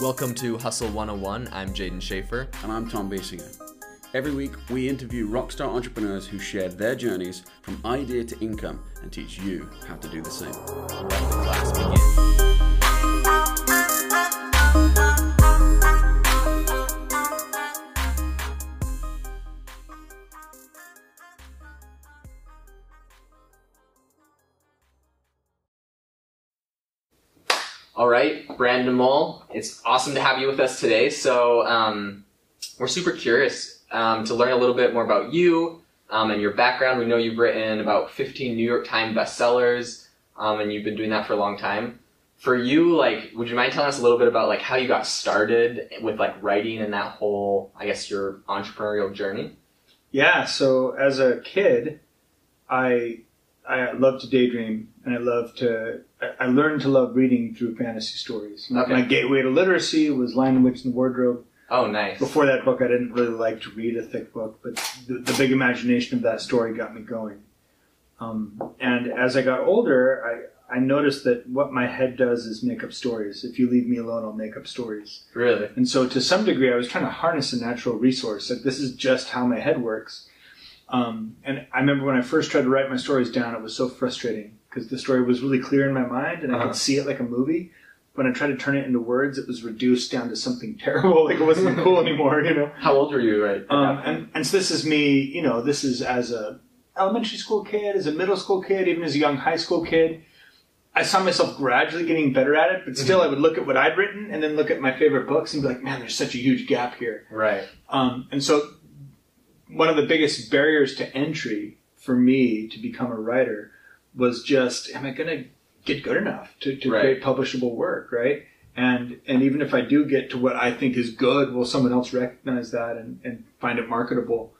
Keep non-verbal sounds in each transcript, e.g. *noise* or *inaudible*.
Welcome to Hustle 101. I'm Jaden Schaefer. And I'm Tom Basinger. Every week, we interview rockstar entrepreneurs who share their journeys from idea to income and teach you how to do the same. Let the class begin. All right, Brandon Mull, it's awesome to have you with us today. So, um, we're super curious um, to learn a little bit more about you um, and your background. We know you've written about 15 New York Times bestsellers, um, and you've been doing that for a long time. For you, like, would you mind telling us a little bit about like how you got started with like writing and that whole, I guess, your entrepreneurial journey? Yeah, so as a kid, I I love to daydream, and I loved to. I- learned to love reading through fantasy stories. My- Okay. My gateway to literacy was *Lion, the Witch, and the Wardrobe*. Oh, nice. Before that book, I didn't really like to read a thick book, but the, the big imagination of that story got me going. Um, and as I got older, I, I noticed that what my head does is make up stories. If you leave me alone, I'll make up stories. Really? And so, to some degree, I was trying to harness a natural resource. Like, this is just how my head works. Um, and I remember when I first tried to write my stories down, it was so frustrating because the story was really clear in my mind and I Uh-huh. could see it like a movie. When I tried to turn it into words, it was reduced down to something *laughs* terrible. Like, it wasn't cool *laughs* anymore, you know? How old were you, right? Um, and, and so, this is me, you know, this is as a elementary school kid, as a middle school kid, even as a young high school kid. I saw myself gradually getting better at it, but still, I would look at what I'd written and then look at my favorite books and be like, man, there's such a huge gap here. right. Um, and so, one of the biggest barriers to entry for me to become a writer was just, am I going to get good enough to, to Right. create publishable work, right? And and even if I do get to what I think is good, will someone else recognize that and, and find it marketable?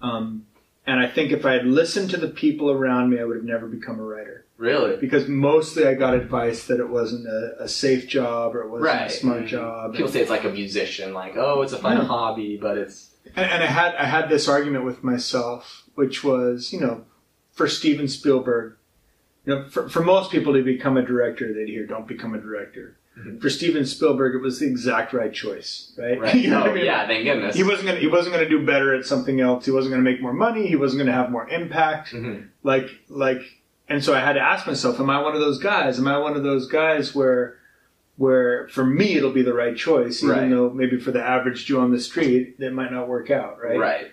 Um, and I think if I had listened to the people around me, I would have never become a writer Really? because mostly I got advice that it wasn't a, a safe job or it wasn't Right. a smart job. People say it's like a musician, like, oh, it's a fun Yeah. hobby, but it's And, and I had I had this argument with myself, which was, you know, for Steven Spielberg, you know, for, for most people to become a director, they'd hear, "Don't become a director." Mhm. For Steven Spielberg, it was the exact right choice, right? right. *laughs* you know oh, I mean? yeah, thank goodness. He wasn't gonna he wasn't gonna do better at something else. He wasn't gonna make more money. He wasn't gonna have more impact. Mhm. Like like, and so I had to ask myself, am I one of those guys? Am I one of those guys where where for me it'll be the right choice, even Right. though maybe for the average Joe on the street it might not work out, right? Right.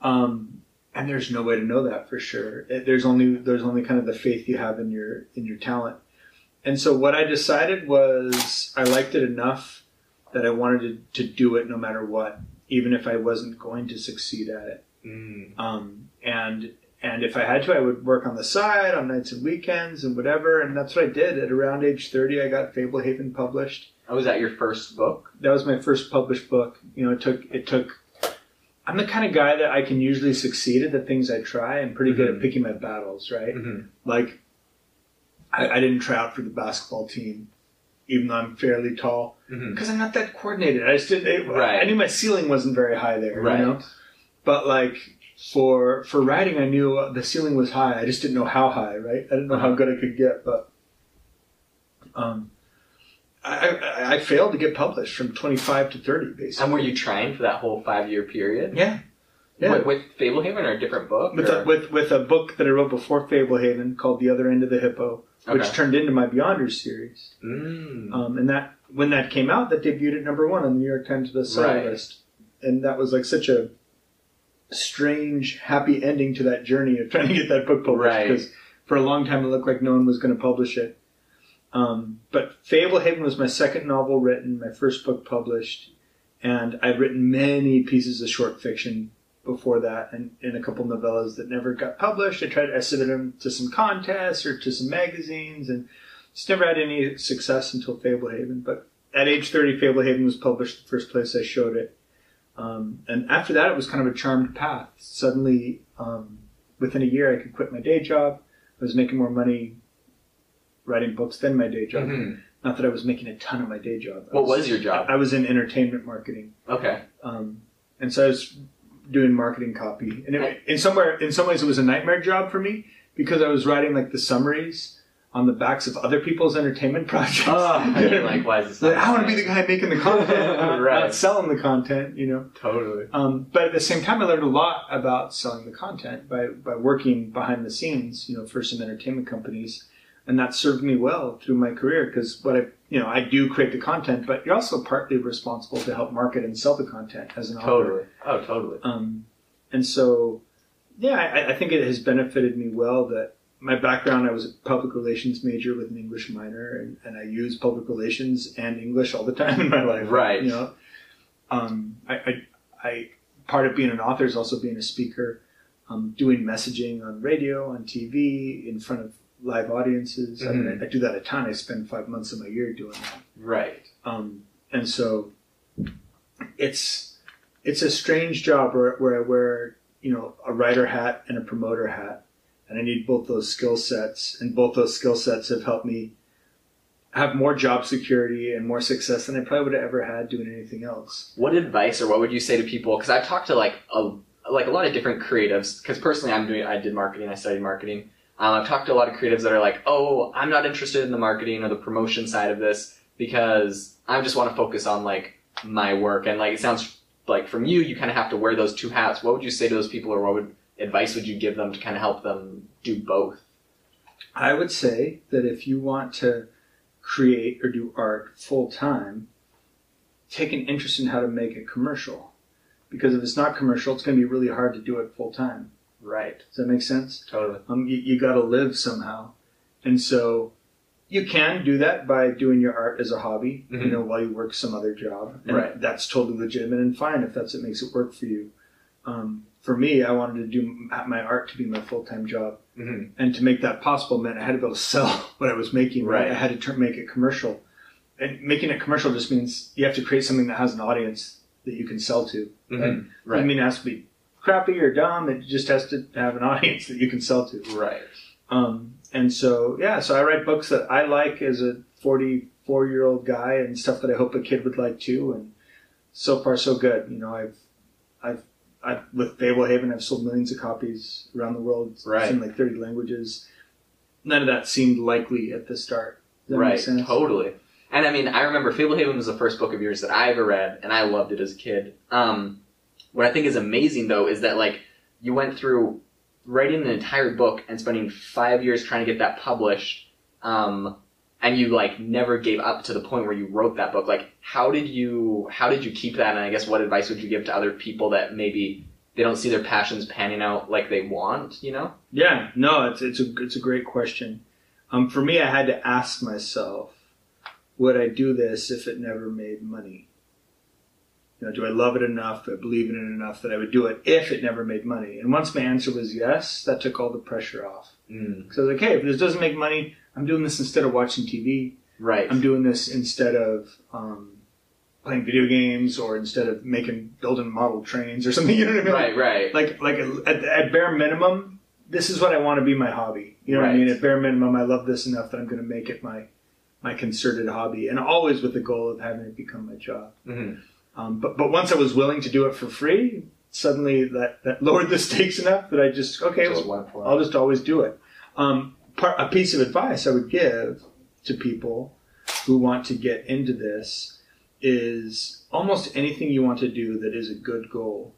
Um, and there's no way to know that for sure. There's only there's only kind of the faith you have in your in your talent. And so what I decided was I liked it enough that I wanted to, to do it no matter what, even if I wasn't going to succeed at it. Mm. Um, and and if I had to, I would work on the side on nights and weekends and whatever. And that's what I did. At around age 30, I got Fablehaven published Oh, was that your first book? that was my first published book. You know, it took it took. I'm the kind of guy that I can usually succeed at the things I try. I'm pretty good Mhm. at picking my battles, right? Mm-hmm. Like, I, I didn't try out for the basketball team, even though I'm fairly tall, Mm-hmm. because I'm not that coordinated. I just didn't. It, Right. I knew my ceiling wasn't very high there, Right. you know. But like for for writing, I knew the ceiling was high. I just didn't know how high, right? I didn't know how good I could get, but um, I, I, I failed to get published from 25 to 30, basically. And were you trying for that whole five year period? Yeah, yeah. With, with Fablehaven or a different book? with a, with with a book that I wrote before Fablehaven called The Other End of the Hippo, which Okay. turned into my Beyonders series. Mm. Um, and that when that came out, that debuted at number one on the New York Times bestseller Right. list, and that was like such a strange, happy ending to that journey of trying to get that book published. Right. Because for a long time, it looked like no one was going to publish it. Um, but Fablehaven was my second novel written, my first book published, and I'd written many pieces of short fiction before that, and, and a couple novellas that never got published. I tried, I submitted them to some contests or to some magazines, and just never had any success until Fablehaven. But at age 30, Fablehaven was published the first place I showed it. Um, and after that, it was kind of a charmed path. Suddenly, um, within a year, I could quit my day job. I was making more money writing books than my day job. Mhm. Not that I was making a ton of my day job. I What was your job? I was in entertainment marketing. Okay. Um, and so I was doing marketing copy. And it, in somewhere, in some ways, it was a nightmare job for me because I was writing like the summaries on the backs of other people's entertainment projects. Oh, I mean, like, why is this? Like, I want to be the guy making the content, *laughs* Right. not selling the content, you know. Totally. Um, but at the same time, I learned a lot about selling the content by, by working behind the scenes, you know, for some entertainment companies. And that served me well through my career because what I, you know, I do create the content, but you're also partly responsible to help market and sell the content as an author. Totally. Oh, totally. Um, and so, yeah, I, I think it has benefited me well that my background, I was a public relations major with an English minor, and, and I use public relations and English all the time in my life. Right. You know, um, I, I, I, part of being an author is also being a speaker, um, doing messaging on radio, on TV, in front of live audiences. I mean, I, I do that a ton. I spend five months of my year doing that. Right. Um, and so it's it's a strange job where, where I wear you know a writer hat and a promoter hat, and I need both those skill sets, and both those skill sets have helped me have more job security and more success than I probably would have ever had doing anything else. What advice or what would you say to people? Because I've talked to like a like a lot of different creatives. Because personally, I'm doing I did marketing. I studied marketing. Um, I've talked to a lot of creatives that are like, oh, I'm not interested in the marketing or the promotion side of this because I just want to focus on like my work. And like it sounds like from you, you kind of have to wear those two hats. What would you say to those people, or what would advice would you give them to kind of help them do both? I would say that if you want to create or do art full time, take an interest in how to make it commercial. Because if it's not commercial, it's going to be really hard to do it full time. Right. Does that make sense? Totally. Um, you, you got to live somehow, and so you can do that by doing your art as a hobby, you Mhm. know, while you work some other job, and Right. that's totally legitimate and fine if that's what makes it work for you. Um, for me, I wanted to do my art to be my full time job, hmm and to make that possible meant I had to be able to sell *laughs* what I was making. Right, Right. I had to turn, make it commercial, and making it commercial just means you have to create something that has an audience that you can sell to. hmm Doesn't Right. mean it has to be crappy or dumb. It just has to have an *laughs* audience that you can sell to. Right. Um, and so, yeah, so I write books that I like as a 44 year old guy and stuff that I hope a kid would like too. And so far, so good. You know, I've, I've with Fablehaven, I've sold millions of copies around the world. Right. in like 30 languages. None of that seemed likely at the start. Right, totally. And I mean, I remember Fablehaven was the first book of yours that I ever read, and I loved it as a kid. Um, what I think is amazing though is that like you went through writing an entire book and spending five years trying to get that published, um, and you like never gave up to the point where you wrote that book. Like, how did you how did you keep that? And I guess what advice would you give to other people that maybe they don't see their passions panning out like they want? You know? Yeah, no, it's it's a it's a great question. Um, for me, I had to ask myself, would I do this if it never made money? You know, do I love it enough? Do I believe in it enough that I would do it if it never made money? And once my answer was yes, that took all the pressure off. Mm, Because I was like, hey, if this doesn't make money, I'm doing this instead of watching TV. right. I'm doing this instead of um, playing video games or instead of making building model trains or *laughs* something. You know what I mean? Right. Right. like like at, at bare minimum, this is what I want to be my hobby. You know what I mean? At bare minimum, I love this enough that I'm going to make it my my concerted hobby, and always with the goal of having it become my job. hmm Um, but but once I was willing to do it for free, suddenly that that *laughs* lowered the stakes enough that I just okay, Just well, went for it. I'll just always do it. Um, part, a piece of advice I would give to people who want to get into this is almost anything you want to do that is a good goal,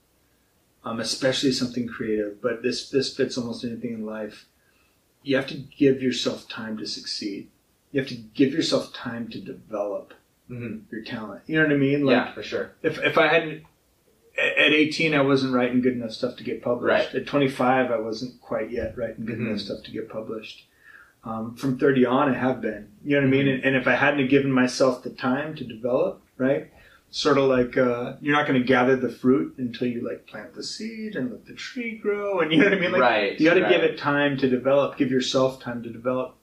um, especially something creative. But this this fits almost anything in life. You have to give yourself time to succeed. You have to give yourself time to develop hmm your talent. You know what I mean? Like yeah, for sure. if if I hadn't at at 18 I wasn't writing good enough stuff to get published. Right. At 25 I wasn't quite yet writing good Mhm. enough stuff to get published. Um, from 30 on I have been. You know what I mean? And, and if I hadn't given myself the time to develop, right? Sort of like uh, you're not going to gather the fruit until you like plant the seed and let the tree grow, and you know what I mean? Like, right. you got to right. give it time to develop. Give yourself time to develop.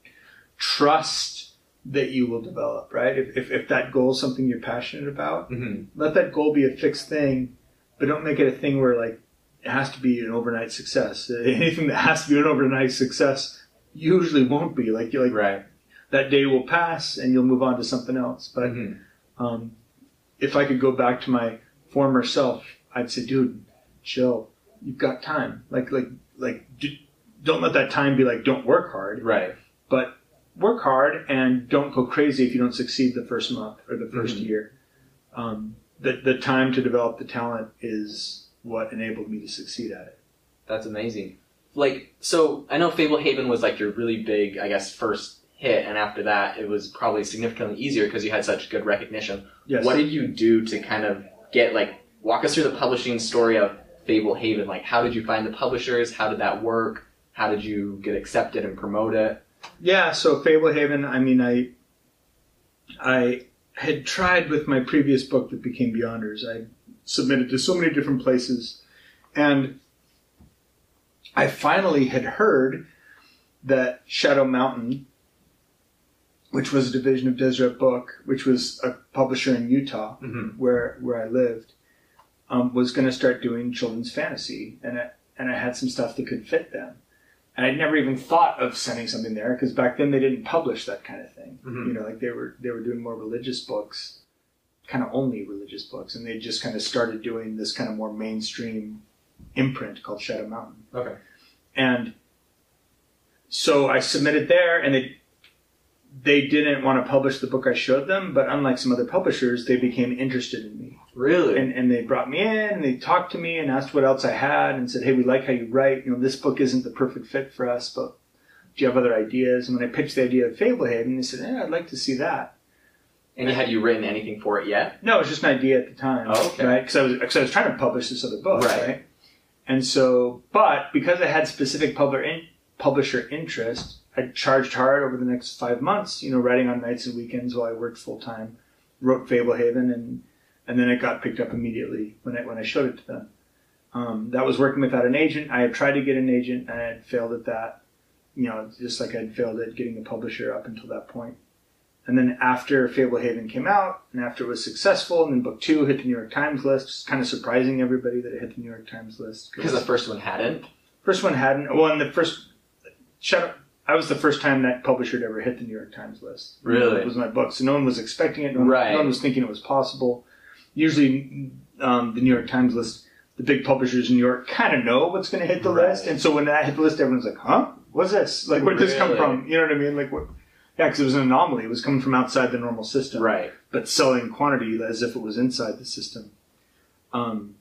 Trust that you will develop, right? If, if, if that goal is something you're passionate about, Mhm. let that goal be a fixed thing, but don't make it a thing where like it has to be an overnight success. *laughs* Anything that has to be an overnight success usually won't be. Like you like Right. that day will pass and you'll move on to something else. But Mhm. um, if I could go back to my former self, I'd say, dude, chill. You've got time. Like like like don't let that time be like don't work hard, Right. but work hard and don't go crazy if you don't succeed the first month or the 1st Mhm. year. Um, the the time to develop the talent is what enabled me to succeed at it. That's amazing. Like, so I know Fablehaven was like your really big, I guess, first hit, and after that, it was probably significantly easier because you had such good recognition. Yes. What did you do to kind of get like walk us through the publishing story of Fablehaven? Like, how did you find the publishers? How did that work? How did you get accepted and promote it? Yeah, so Fablehaven, I mean, I I had tried with my previous book that became Beyonders. I submitted to so many different places, and I finally had heard that Shadow Mountain, which was a division of Deseret Book, which was a publisher in Utah, Mm-hmm. where where I lived, um, was going to start doing children's fantasy, and I, and I had some stuff that could fit them. And I'd never even thought of sending something there because back then they didn't publish that kind of thing. Mhm. You know, like they were they were doing more religious books, kind of only religious books, and they just kind of started doing this kind of more mainstream imprint called Shadow Mountain. Okay. And so I submitted there, and they they didn't want to publish the book I showed them, but unlike some other publishers, they became interested in me Really? and, and they brought me in and they talked to me and asked what else I had and said, Hey, we like how you write. You know, this book isn't the perfect fit for us, but do you have other ideas? And when I pitched the idea of Fablehaven, they said, Yeah, I'd like to see that. and had you written anything for it yet? No, it was just an idea at the time. Oh, okay. Right? Because I, was, cause I was trying to publish this other book. Right. Right. And so, but because I had specific publisher, in, publisher interest, I charged hard over the next five months, you know, writing on nights and weekends while I worked full time, wrote Fablehaven, and and then it got picked up immediately when I when I showed it to them. Um, that was working without an agent. I had tried to get an agent, and I had failed at that. You know, just like I'd failed at getting a publisher up until that point. And then after Fablehaven came out, and after it was successful, and then book two hit the New York Times list, it's kind of surprising everybody that it hit the New York Times list. Because the first one hadn't. First one hadn't. Well, and the first Shadow. I was the first time that publisher had ever hit the New York Times list. Really? it was my book, so no one was expecting it. No one, Right. no one was thinking it was possible. Usually, um, the New York Times list, the big publishers in New York kind of know what's going to hit the Right. list, and so when that hit the list, everyone's like, "Huh? What's this? Like, where did this come from?" You know what I mean? Like, what? Yeah, because it was an anomaly. It was coming from outside the normal system Right. but selling quantity as if it was inside the system. Um,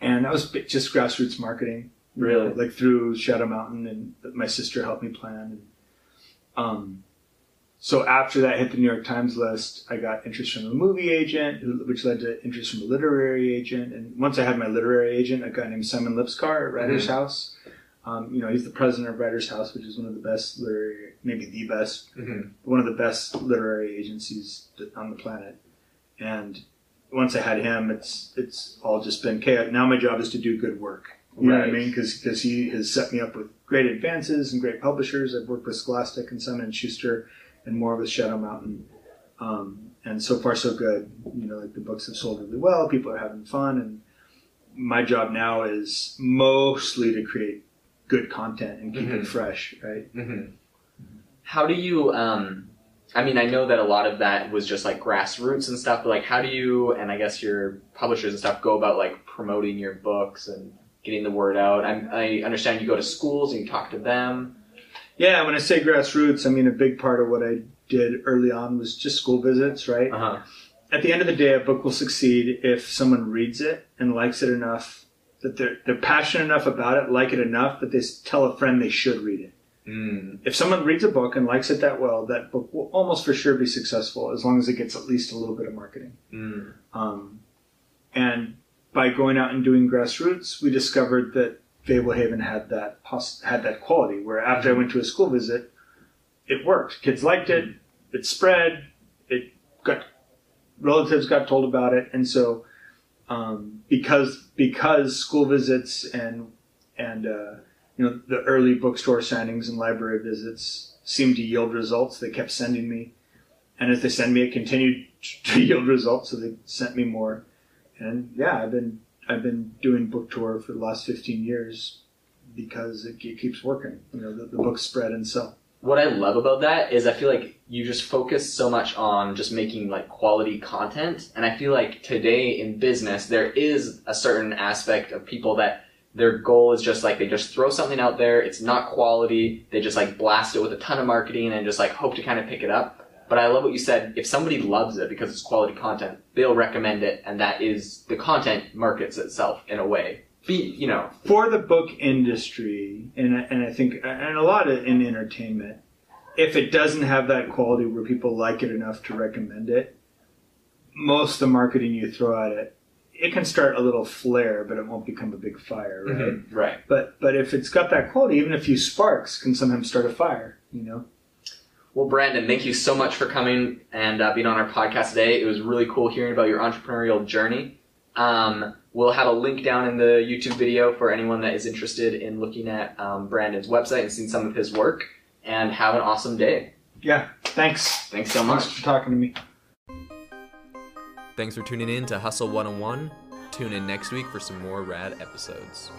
and that was just grassroots marketing, know, Really? like through Shadow Mountain, and my sister helped me plan. And, um, so after that hit the New York Times list, I got interest from a movie agent, which led to interest from a literary agent. And once I had my literary agent, a guy named Simon Lipskar at Writers Mhm. House. Um, you know, he's the president of Writers House, which is one of the best literary, maybe the best Mm-hmm. one of the best literary agencies on the planet. And once I had him, it's it's all just been chaos. Now my job is to do good work. You know what I mean? Because he has set me up with great advances and great publishers. I've worked with Scholastic and Simon and Schuster, and more with Shadow Mountain. Um, and so far, so good. You know, like the books have sold really well. People are having fun, and my job now is mostly to create good content and keep Mhm. it fresh. Right? Mm-hmm. How do you? Um, I mean, I know that a lot of that was just like grassroots and stuff, but like, how do you and I guess your publishers and stuff go about like promoting your books and getting the word out? I'm, I understand you go to schools and you talk to them. Yeah, when I say grassroots, I mean a big part of what I did early on was just school visits, right? Uh huh. At the end of the day, a book will succeed if someone reads it and likes it enough that they're, they're passionate enough about it, like it enough that they tell a friend they should read it. Mm. If someone reads a book and likes it that well, that book will almost for sure be successful as long as it gets at least a little bit of marketing. Mm. Um, and by going out and doing grassroots, we discovered that Fablehaven had that had that quality. Where after I went to a school visit, it worked. Kids liked it. It spread. It got relatives got told about it, and so um, because because school visits and and uh, you know the early bookstore signings and library visits seemed to yield results. They kept sending me, and as they send me, it continued *laughs* to yield results. So they sent me more, and yeah, I've been I've been doing book tour for the last fifteen years because it, it keeps working. You know, the, the books spread and sell. What I love about that is I feel like you just focus so much on just making like quality content, and I feel like today in business there is a certain aspect of people that their goal is just like they just throw something out there. It's not quality. They just like blast it with a ton of marketing and just like hope to kind of pick it up. But I love what you said. If somebody loves it because it's quality content, they'll recommend it, and that is the content markets itself in a way. Be you know for the book industry, and I- and I think and a lot of, in entertainment, if it doesn't have that quality where people like it enough to recommend it, most of the marketing you throw at it, it can start a little flare, but it won't become a big fire, right? right. But but if it's got that quality, even a few sparks can sometimes start a fire. You know. Well, Brandon, thank you so much for coming and uh, being on our podcast today. It was really cool hearing about your entrepreneurial journey. Um, we'll have a link down in the YouTube video for anyone that is interested in looking at um, Brandon's website and seeing some of his work. And have an awesome day. Yeah. Thanks. Thanks so Thanks much. for talking to me. Thanks for tuning in to Hustle 101. Tune in next week for some more rad episodes.